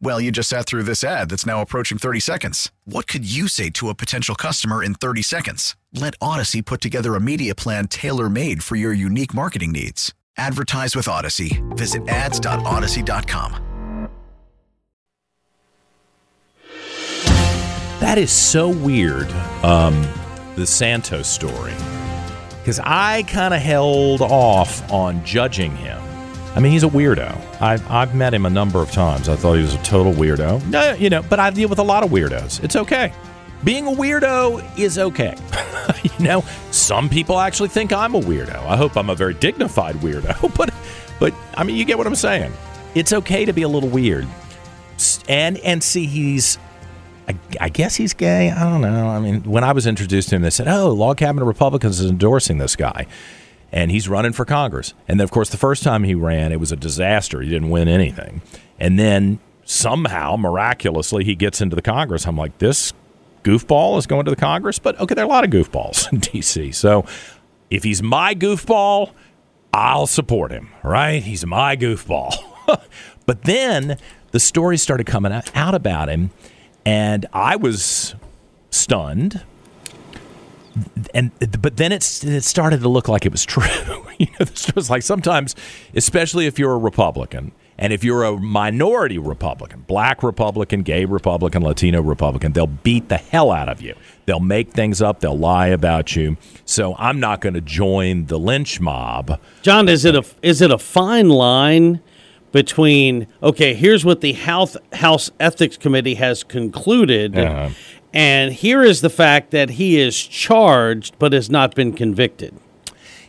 Well, you just sat through this ad that's now approaching 30 seconds. What could you say to a potential customer in 30 seconds? Let Audacy put together a media plan tailor made for your unique marketing needs. Advertise with Audacy. Visit ads.audacy.com. That is so weird, um, the Santos story. Because I kind of held off on judging him I mean, he's a weirdo. I've, I've met him a number of times. I thought he was a total weirdo. No, you know, but I deal with a lot of weirdos. It's okay. Being a weirdo is okay. you know, some people actually think I'm a weirdo. I hope I'm a very dignified weirdo, but but I mean, you get what I'm saying. It's okay to be a little weird. And and see he's I, I, guess he's gay. I don't know. I mean, when I was introduced to him, they said, "Oh, Log Cabin Republicans is endorsing this guy." And he's running for Congress. And then, of course, the first time he ran, it was a disaster. He didn't win anything. And then somehow, miraculously, he gets into the Congress. I'm like, this goofball is going to the Congress? But okay, there are a lot of goofballs in D.C. So if he's my goofball, I'll support him, right? He's my goofball. but then the stories started coming out about him, and I was stunned and but then it's it started to look like it was true. you know, this was like sometimes, especially if you're a Republican and if you're a minority Republican, black Republican, gay Republican, Latino Republican, they'll beat the hell out of you. They'll make things up. They'll lie about you. So I'm not going to join the lynch mob. John, is it a is it a fine line? Between okay, here's what the House House Ethics Committee has concluded, uh-huh and here is the fact that he is charged but has not been convicted.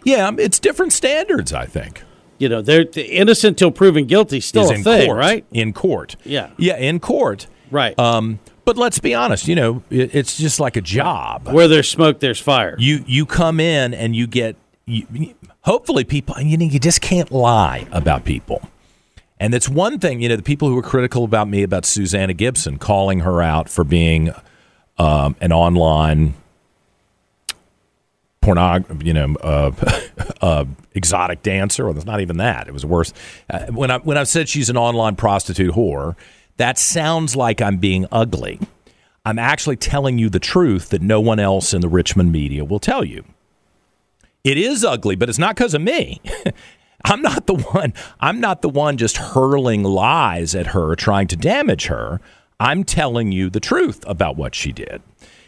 Yeah, it's different standards, I think. You know, they're innocent till proven guilty. Still is a thing, court, right? In court. Yeah. Yeah, in court. Right. Um, but let's be honest. You know, it, it's just like a job. Where there's smoke, there's fire. You you come in and you get. You, hopefully, people. You know, you just can't lie about people. And it's one thing, you know, the people who were critical about me about Susanna Gibson calling her out for being um, an online pornog, you know, uh, uh, exotic dancer. Well, it's not even that. It was worse. Uh, when I when I said she's an online prostitute whore, that sounds like I'm being ugly. I'm actually telling you the truth that no one else in the Richmond media will tell you. It is ugly, but it's not because of me. I'm not the one. I'm not the one just hurling lies at her, trying to damage her. I'm telling you the truth about what she did.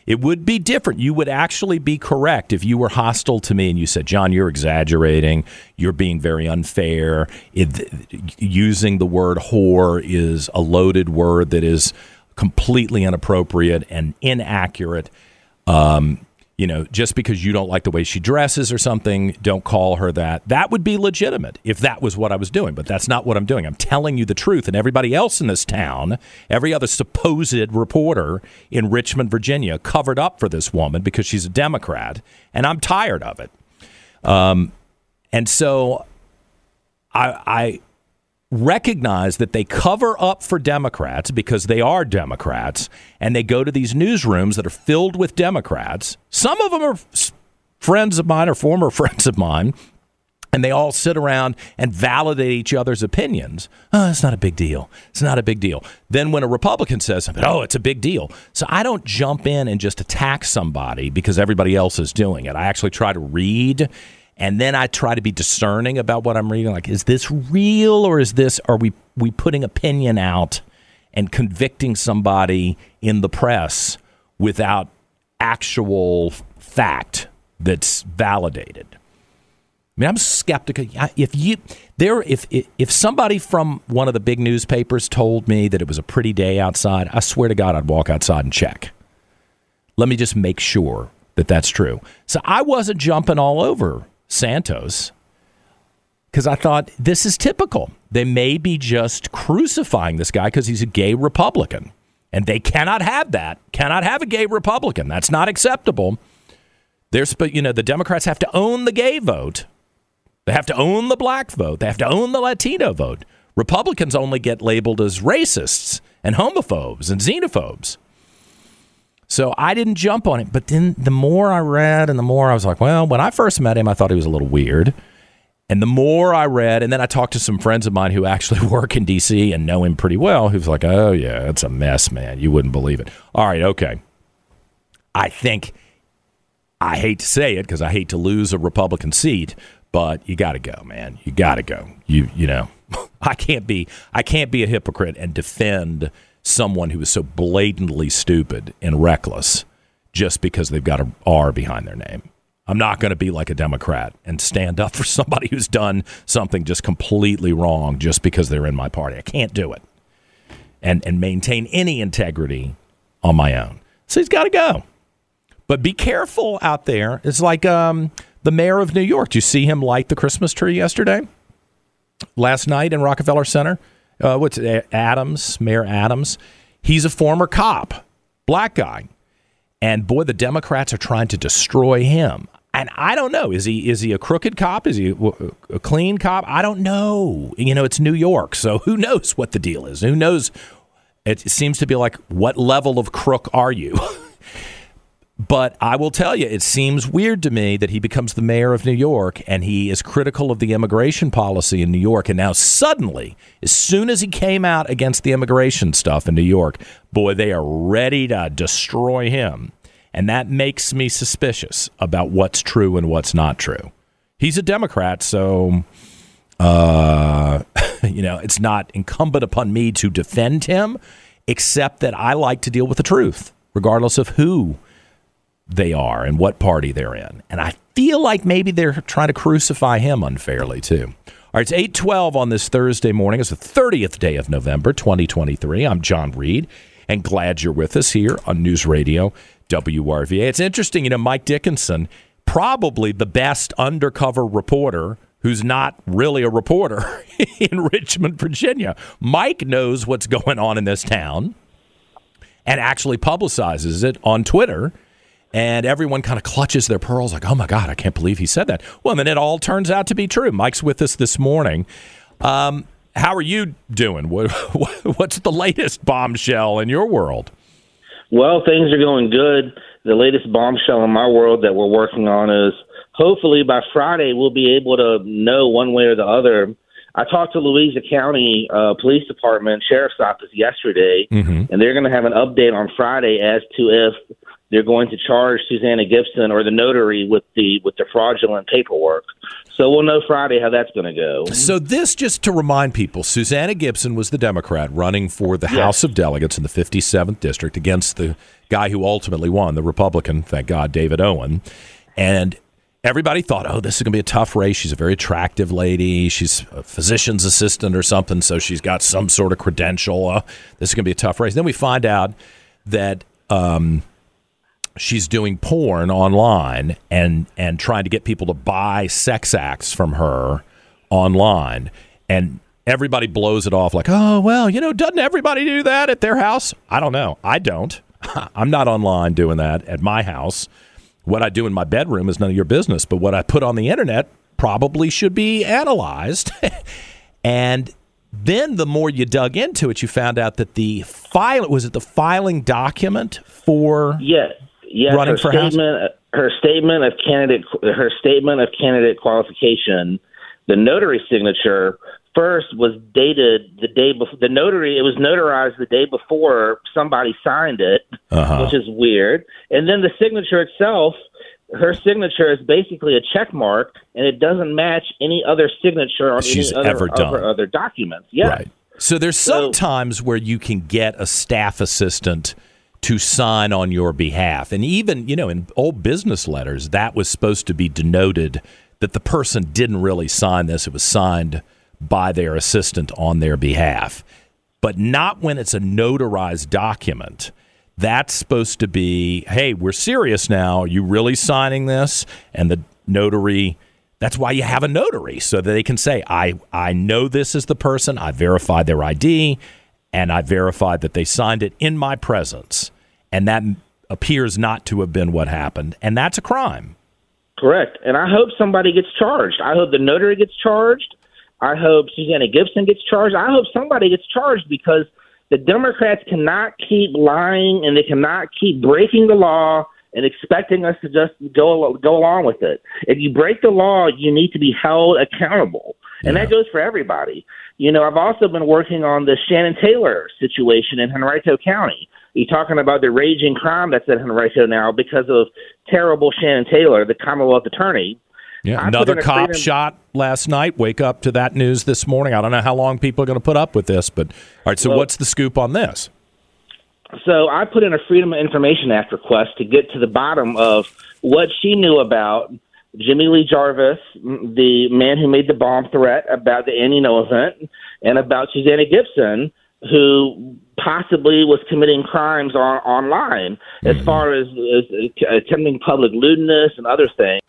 It would be different. You would actually be correct if you were hostile to me and you said, John, you're exaggerating. You're being very unfair. It, using the word whore is a loaded word that is completely inappropriate and inaccurate. Um, you know, just because you don't like the way she dresses or something, don't call her that. That would be legitimate if that was what I was doing, but that's not what I'm doing. I'm telling you the truth. And everybody else in this town, every other supposed reporter in Richmond, Virginia, covered up for this woman because she's a Democrat, and I'm tired of it. Um, and so I, I recognize that they cover up for Democrats because they are Democrats, and they go to these newsrooms that are filled with Democrats. Some of them are friends of mine or former friends of mine, and they all sit around and validate each other's opinions. Oh, it's not a big deal. It's not a big deal. Then when a Republican says something, oh, it's a big deal. So I don't jump in and just attack somebody because everybody else is doing it. I actually try to read and then I try to be discerning about what I'm reading. Like, is this real or is this? Are we we putting opinion out and convicting somebody in the press without actual fact that's validated? I mean, I'm skeptical. If you there, if if somebody from one of the big newspapers told me that it was a pretty day outside, I swear to God, I'd walk outside and check. Let me just make sure that that's true. So I wasn't jumping all over Santos because I thought this is typical. They may be just crucifying this guy because he's a gay Republican, and they cannot have that. Cannot have a gay Republican. That's not acceptable. There's, but you know, the Democrats have to own the gay vote they have to own the black vote. They have to own the Latino vote. Republicans only get labeled as racists and homophobes and xenophobes. So I didn't jump on it. But then the more I read and the more I was like, well, when I first met him, I thought he was a little weird. And the more I read, and then I talked to some friends of mine who actually work in D.C. and know him pretty well, who's like, oh, yeah, it's a mess, man. You wouldn't believe it. All right, okay. I think, I hate to say it because I hate to lose a Republican seat, but you got to go, man. You got to go. You you know, I can't be I can't be a hypocrite and defend someone who is so blatantly stupid and reckless just because they've got an R behind their name. I'm not going to be like a Democrat and stand up for somebody who's done something just completely wrong just because they're in my party. I can't do it. And and maintain any integrity on my own. So he's got to go. But be careful out there. It's like um, the mayor of New York. Did you see him light the Christmas tree yesterday? Last night in Rockefeller Center? Uh, what's it, Adams, Mayor Adams? He's a former cop, black guy. And boy, the Democrats are trying to destroy him. And I don't know. Is he is he a crooked cop? Is he a clean cop? I don't know. You know, it's New York, so who knows what the deal is? Who knows? It seems to be like, what level of crook are you? But I will tell you, it seems weird to me that he becomes the mayor of New York and he is critical of the immigration policy in New York. And now, suddenly, as soon as he came out against the immigration stuff in New York, boy, they are ready to destroy him. And that makes me suspicious about what's true and what's not true. He's a Democrat, so, uh, you know, it's not incumbent upon me to defend him, except that I like to deal with the truth, regardless of who they are and what party they're in. And I feel like maybe they're trying to crucify him unfairly too. All right, it's 812 on this Thursday morning. It's the 30th day of November, 2023. I'm John Reid and glad you're with us here on News Radio WRVA. It's interesting, you know, Mike Dickinson, probably the best undercover reporter who's not really a reporter in Richmond, Virginia. Mike knows what's going on in this town and actually publicizes it on Twitter and everyone kind of clutches their pearls like, oh my God, I can't believe he said that. Well, then it all turns out to be true. Mike's with us this morning. Um, how are you doing? what's the latest bombshell in your world? Well, things are going good. The latest bombshell in my world that we're working on is hopefully by Friday we'll be able to know one way or the other. I talked to Louisa County uh, Police Department Sheriff's Office yesterday, mm-hmm. and they're going to have an update on Friday as to if they're going to charge Susanna Gibson or the notary with the with the fraudulent paperwork. So we'll know Friday how that's going to go. So this just to remind people, Susanna Gibson was the Democrat running for the yes. House of Delegates in the 57th district against the guy who ultimately won, the Republican, thank God, David Owen. And everybody thought, "Oh, this is going to be a tough race. She's a very attractive lady. She's a physician's assistant or something, so she's got some sort of credential. Uh, this is going to be a tough race." Then we find out that um, she's doing porn online and and trying to get people to buy sex acts from her online. And everybody blows it off like oh well you know doesn't everybody do that at their house? I don't know. I don't. I'm not online doing that at my house. What i do in my bedroom is none of your business but what i put on the internet probably should be analyzed. And then the more you dug into it you found out that the file was it the filing document for yes Yes, running her for statement, House? Her statement of candidate, her statement of candidate qualification, the notary signature first was dated the day before. The notary, it was notarized the day before somebody signed it, uh-huh. which is weird. And then the signature itself, her signature is basically a check mark, and it doesn't match any other signature on She's any ever other, done. other, other documents. Yeah. Right. So there's some so, times where you can get a staff assistant – to sign on your behalf. And even, you know, in old business letters, that was supposed to be denoted that the person didn't really sign this. It was signed by their assistant on their behalf, but not when it's a notarized document. That's supposed to be, hey, we're serious now. Are you really signing this? And the notary, that's why you have a notary, so that they can say, I, I know this is the person, I verified their ID, and I verified that they signed it in my presence. And that appears not to have been what happened. And that's a crime. Correct. And I hope somebody gets charged. I hope the notary gets charged. I hope Susanna Gibson gets charged. I hope somebody gets charged because the Democrats cannot keep lying and they cannot keep breaking the law and expecting us to just go go along with it. If you break the law, you need to be held accountable, and yeah. that goes for everybody. You know, I've also been working on the Shannon Taylor situation in Henrico County. You're talking about the raging crime that's in Henrico now because of terrible Shannon Taylor, the Commonwealth attorney. Yeah, another cop freedom- shot last night. Wake up to that news this morning. I don't know how long people are going to put up with this, but all right. So, well, what's the scoop on this? So, I put in a Freedom of Information Act request to get to the bottom of what she knew about Jimmy Lee Jarvis, the man who made the bomb threat about the Andy Ngo event, and about Susanna Gibson, who possibly was committing crimes on, online as mm-hmm. far as, as attempting public lewdness and other things.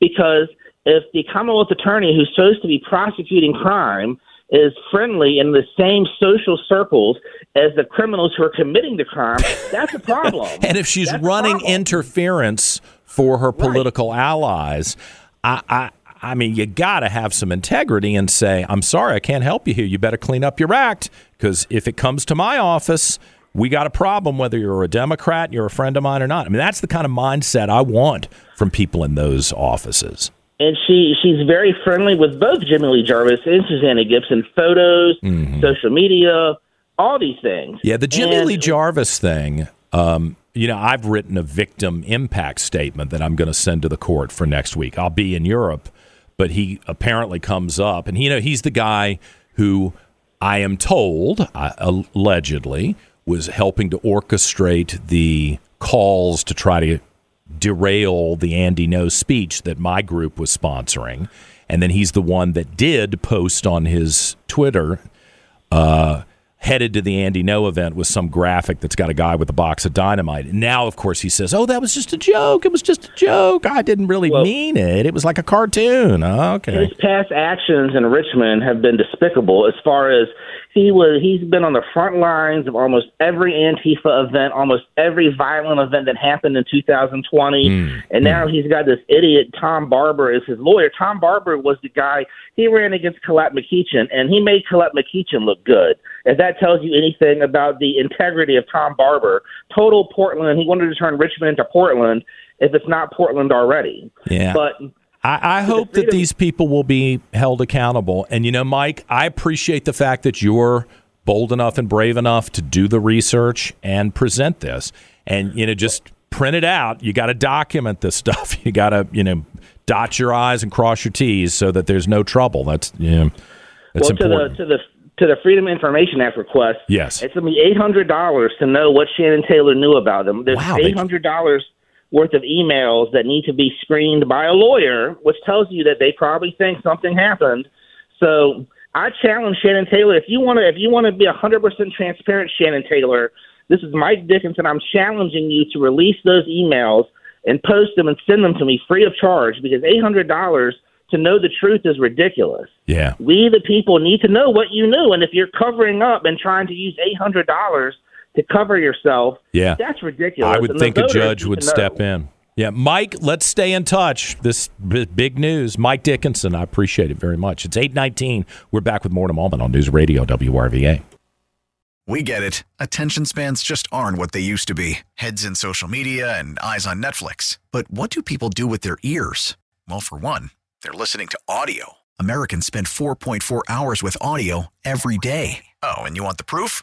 Because if the Commonwealth attorney who's supposed to be prosecuting crime is friendly in the same social circles as the criminals who are committing the crime, that's a problem. and if she's that's running interference for her political right. allies, I, I I mean, you got to have some integrity and say, I'm sorry, I can't help you here. You better clean up your act because if it comes to my office, we got a problem whether you're a Democrat, you're a friend of mine or not. I mean, that's the kind of mindset I want from people in those offices and she she's very friendly with both Jimmy Lee Jarvis and Susanna Gibson. Photos, mm-hmm. social media, all these things. Yeah, the Jimmy and, Lee Jarvis thing. Um, you know, I've written a victim impact statement that I'm going to send to the court for next week. I'll be in Europe, but he apparently comes up, and you know, he's the guy who I am told, allegedly, was helping to orchestrate the calls to try to derail the Andy Ngo speech that my group was sponsoring. And then he's the one that did post on his Twitter, uh, headed to the Andy Ngo event with some graphic that's got a guy with a box of dynamite. And now, of course, he says, "Oh, that was just a joke. It was just a joke. I didn't really well, mean it. It was like a cartoon." Ah, okay. His past actions in Richmond have been despicable as far as he was he's been on the front lines of almost every Antifa event, almost every violent event that happened in 2020. Mm. And now mm. he's got this idiot Tom Barber as his lawyer. Tom Barber was the guy he ran against Colette McEachin, and he made Colette McEachin look good. If that tells you anything about the integrity of Tom Barber, total Portland. He wanted to turn Richmond into Portland if it's not Portland already. Yeah. But I, I hope that these people will be held accountable. And you know, Mike, I appreciate the fact that you're bold enough and brave enough to do the research and present this. And you know, just print it out. You got to document this stuff. You got to you know dot your i's and cross your t's so that there's no trouble. That's you know, that's well, important. To the, to the to the Freedom Information Act request. Yes, it's gonna be eight hundred dollars to know what Shannon Taylor knew about them. There's wow, eight hundred dollars worth of emails that need to be screened by a lawyer, which tells you that they probably think something happened. So I challenge Shannon Taylor if you want to if you want to be hundred percent transparent, Shannon Taylor. This is Mike Dickinson. I'm challenging you to release those emails and post them and send them to me free of charge because eight hundred dollars to know the truth is ridiculous. Yeah, we the people need to know what you knew, and if you're covering up and trying to use eight hundred dollars to cover yourself. Yeah, that's ridiculous. I would and think a judge would step in. Yeah, Mike, let's stay in touch. This big news. Mike Dickinson, I appreciate it very much. It's 819. We're back with more in a Moment on News Radio WRVA. We get it. Attention spans just aren't what they used to be. Heads in social media and eyes on Netflix. But what do people do with their ears? Well, for one, they're listening to audio. Americans spend 4.4 hours with audio every day. Oh, and you want the proof?